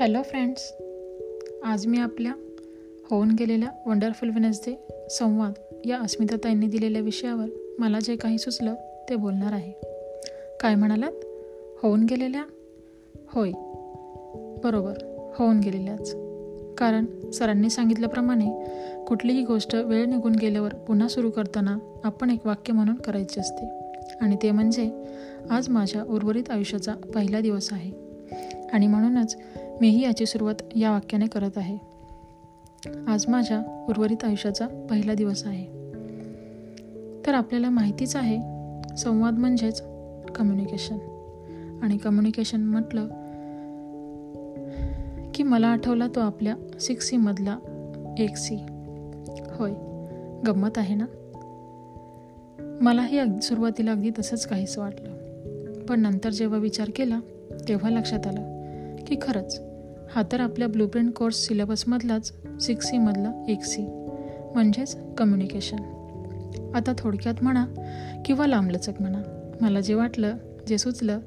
Hello friends आज मी आपल्या होऊन गेलेल्या वंडरफुल वेनसडे संवाद या अस्मिताताईंनी दिलेल्या विषयावर मला जे काही सुचलं ते बोलणार आहे. काय म्हणालात? होऊन गेलेल्या? होय. बरोबर होऊन गेलेल्याच. कारण सरांनी सांगितल्याप्रमाणे कुठलीही गोष्ट वेळ निघून गेल्यावर पुन्हा सुरू करताना आपण एक वाक्य म्हणून करायचे असते. आणि ते म्हणजे आज माझ्या उर्वरित आयुष्याचा पहिला दिवस आहे. आणि म्हणूनच मीही याची सुरुवात या वाक्याने करत आहे. आज माझ्या उर्वरित आयुष्याचा पहिला दिवस आहे. तर आपल्याला माहितीच आहे संवाद म्हणजेच कम्युनिकेशन आणि कम्युनिकेशन म्हटलं की मला आठवला तो आपल्या सिक्स सीमधला एक सी होय गंमत आहे ना? मलाही अगदी सुरुवातीला अगदी तसंच काहीच वाटलं. पण नंतर जेव्हा विचार केला तेव्हा लक्षात आलं की खरंच हा तर आपल्या ब्लूप्रिंट कोर्स सिलेबसमधलाच सिक्स सीमधला एक सी म्हणजेच कम्युनिकेशन आता थोडक्यात म्हणा किंवा लांबलचक म्हणा मला जे वाटलं जे सुचलं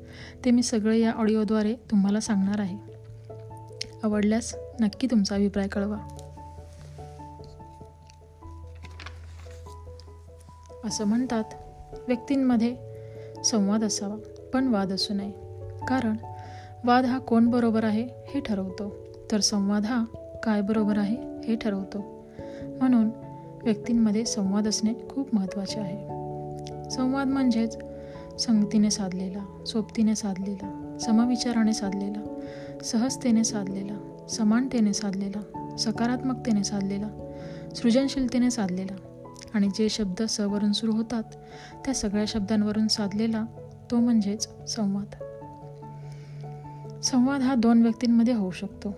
ते मी सगळं या ऑडिओद्वारे तुम्हाला सांगणार आहे. आवडल्यास नक्की तुमचा अभिप्राय कळवा. असं म्हणतात व्यक्तींमध्ये संवाद असावा पण वाद असू नये. कारण वाद हा कोण बरोबर आहे हे ठरवतो. तर संवाद हा काय बरोबर आहे हे ठरवतो. म्हणून व्यक्तींमध्ये संवाद असणे खूप महत्त्वाचे आहे. संवाद म्हणजेच संगतीने साधलेला सोबतीने साधलेला समविचाराने साधलेला सहजतेने साधलेला समानतेने साधलेला सकारात्मकतेने साधलेला सृजनशीलतेने साधलेला. आणि जे शब्द सवरून सुरू होतात त्या सगळ्या शब्दांवरून साधलेला तो म्हणजेच संवाद. संवाद हा दोन व्यक्तींमध्ये होऊ शकतो.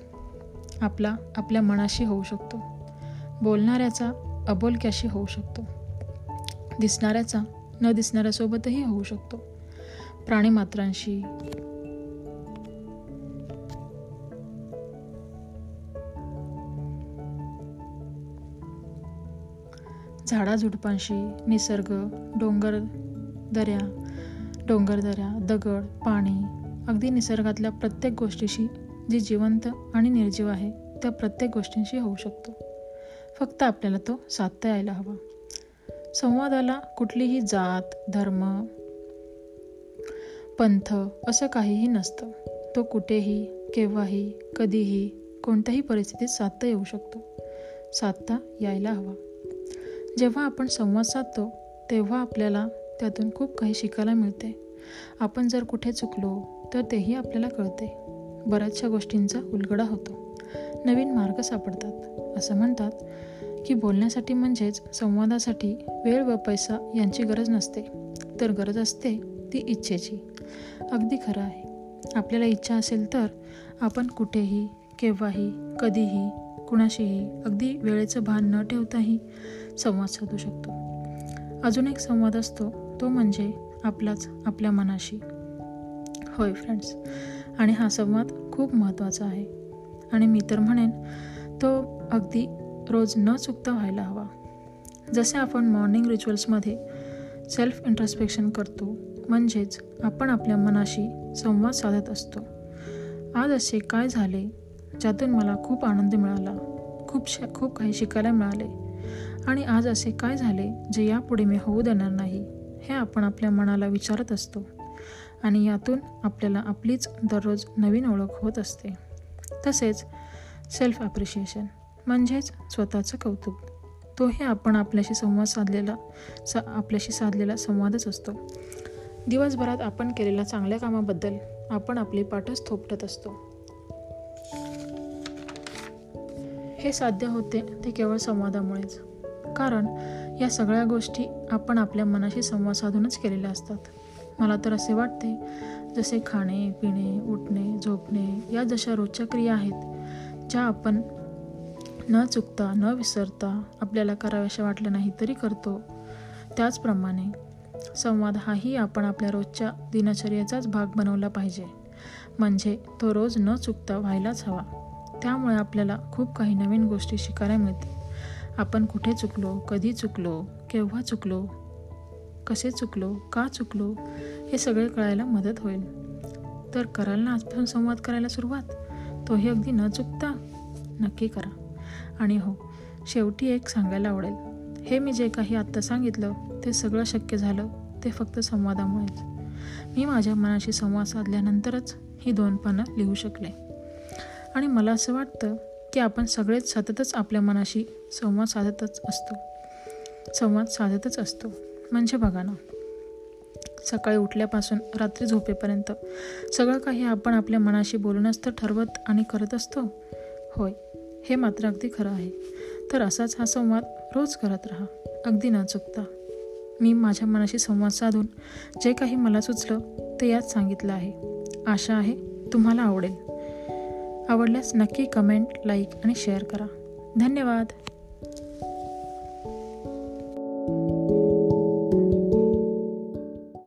आपला आपल्या मनाशी होऊ शकतो. बोलणाऱ्याचा अबोलक्याशी होऊ शकतो. दिसणाऱ्याचा न दिसणाऱ्यासोबतही होऊ शकतो. प्राणीमात्रांशी झाडाझुडपांशी निसर्ग डोंगर दऱ्या डोंगर दऱ्या दगड पाणी अगदी निसर्गातल्या प्रत्येक गोष्टीशी जी जिवंत आणि निर्जीव आहे त्या प्रत्येक गोष्टींशी होऊ शकतो. फक्त आपल्याला तो साधता यायला हवा. संवादाला कुठलीही जात धर्म पंथ असं काहीही नसतं. तो कुठेही केव्हाही कधीही कोणत्याही परिस्थितीत साधता येऊ शकतो. साधता यायला हवा. जेव्हा आपण संवाद साधतो तेव्हा आपल्याला त्यातून खूप काही शिकायला मिळते. आपण जर कुठे चुकलो तर तेही आपल्याला कळते. बऱ्याचशा गोष्टींचा उलगडा होतो. नवीन मार्ग सापडतात. असं म्हणतात की बोलण्यासाठी म्हणजेच संवादासाठी वेळ व पैसा यांची गरज नसते. तर गरज असते ती इच्छेची. अगदी खरं आहे. आपल्याला इच्छा असेल तर आपण कुठेही केव्हाही कधीही कुणाशीही अगदी वेळेचं भान न ठेवताही संवाद साधू शकतो. अजून एक संवाद असतो तो म्हणजे आपलाच आपल्या मनाशी. होय फ्रेंड्स आणि हा संवाद खूप महत्त्वाचा आहे. आणि मी तर म्हणेन तो अगदी रोज न चुकता व्हायला हवा. जसे आपण मॉर्निंग रिच्युअल्समध्ये सेल्फ इंटरस्पेक्शन करतो म्हणजेच आपण आपल्या मनाशी संवाद साधत असतो. आज असे काय झाले ज्यातून मला खूप आनंद मिळाला खूप श खूप काही शिकायला मिळाले. आणि आज असे काय झाले जे यापुढे मी होऊ देणार नाही हे आपण आपल्या मनाला विचारत असतो आणि यातून आपल्याला आपलीच दररोज नवीन ओळख होत असते. तसेच सेल्फ ॲप्रिशिएशन म्हणजेच स्वतःचं कौतुक. तोही आपण आपल्याशी संवाद साधलेला स आपल्याशी साधलेला संवादच असतो. दिवसभरात आपण केलेल्या चांगल्या कामाबद्दल आपण आपली पाठच थोपटत असतो. हे साध्य होते ते केवळ संवादामुळेच. कारण या सगळ्या गोष्टी आपण आपल्या मनाशी संवाद साधूनच केलेल्या असतात. मला तर असे वाटते जसे खाणे पिणे उठणे झोपणे या जशा रोजच्या क्रिया आहेत ज्या आपण न चुकता न विसरता आपल्याला कराव्याशा वाटलं नाही तरी करतो. त्याचप्रमाणे संवाद हाही आपण आपल्या रोजच्या दिनचर्येचाच भाग बनवला पाहिजे. म्हणजे तो रोज न चुकता व्हायलाच हवा. त्यामुळे आपल्याला खूप काही नवीन गोष्टी शिकायला मिळतील. आपण कुठे चुकलो कधी चुकलो केव्हा चुकलो कसे चुकलो का चुकलो हे सगळे कळायला मदत होईल. तर कराल ना आजपासून संवाद करायला सुरुवात? तोही अगदी न चुकता नक्की करा. आणि हो शेवटी एक सांगायला आवडेल. हे मी जे काही आत्ता सांगितलं ते सगळं शक्य झालं ते फक्त संवादामुळेच. मी माझ्या मनाशी संवाद साधल्यानंतरच ही दोन पानं लिहू शकले. आणि मला असं वाटतं की आपण सगळेच सततच आपल्या मनाशी संवाद साधतच असतो. संवाद साधतच असतो. म्हणजे बघा ना सकाळी उठल्यापासून रात्री झोपेपर्यंत सगळं काही आपण आपल्या मनाशी बोलूनच तर ठरवत आणि करत असतो? होय हे मात्र अगदी खरं आहे. तर असाच हा संवाद रोज करत राहा. अगदी न चुकता. मी माझ्या मनाशी संवाद साधून जे काही मला सुचलं ते यात सांगितलं आहे. आशा आहे तुम्हाला आवडेल. आवडल्यास नक्की कमेंट लाईक आणि शेअर करा. धन्यवाद.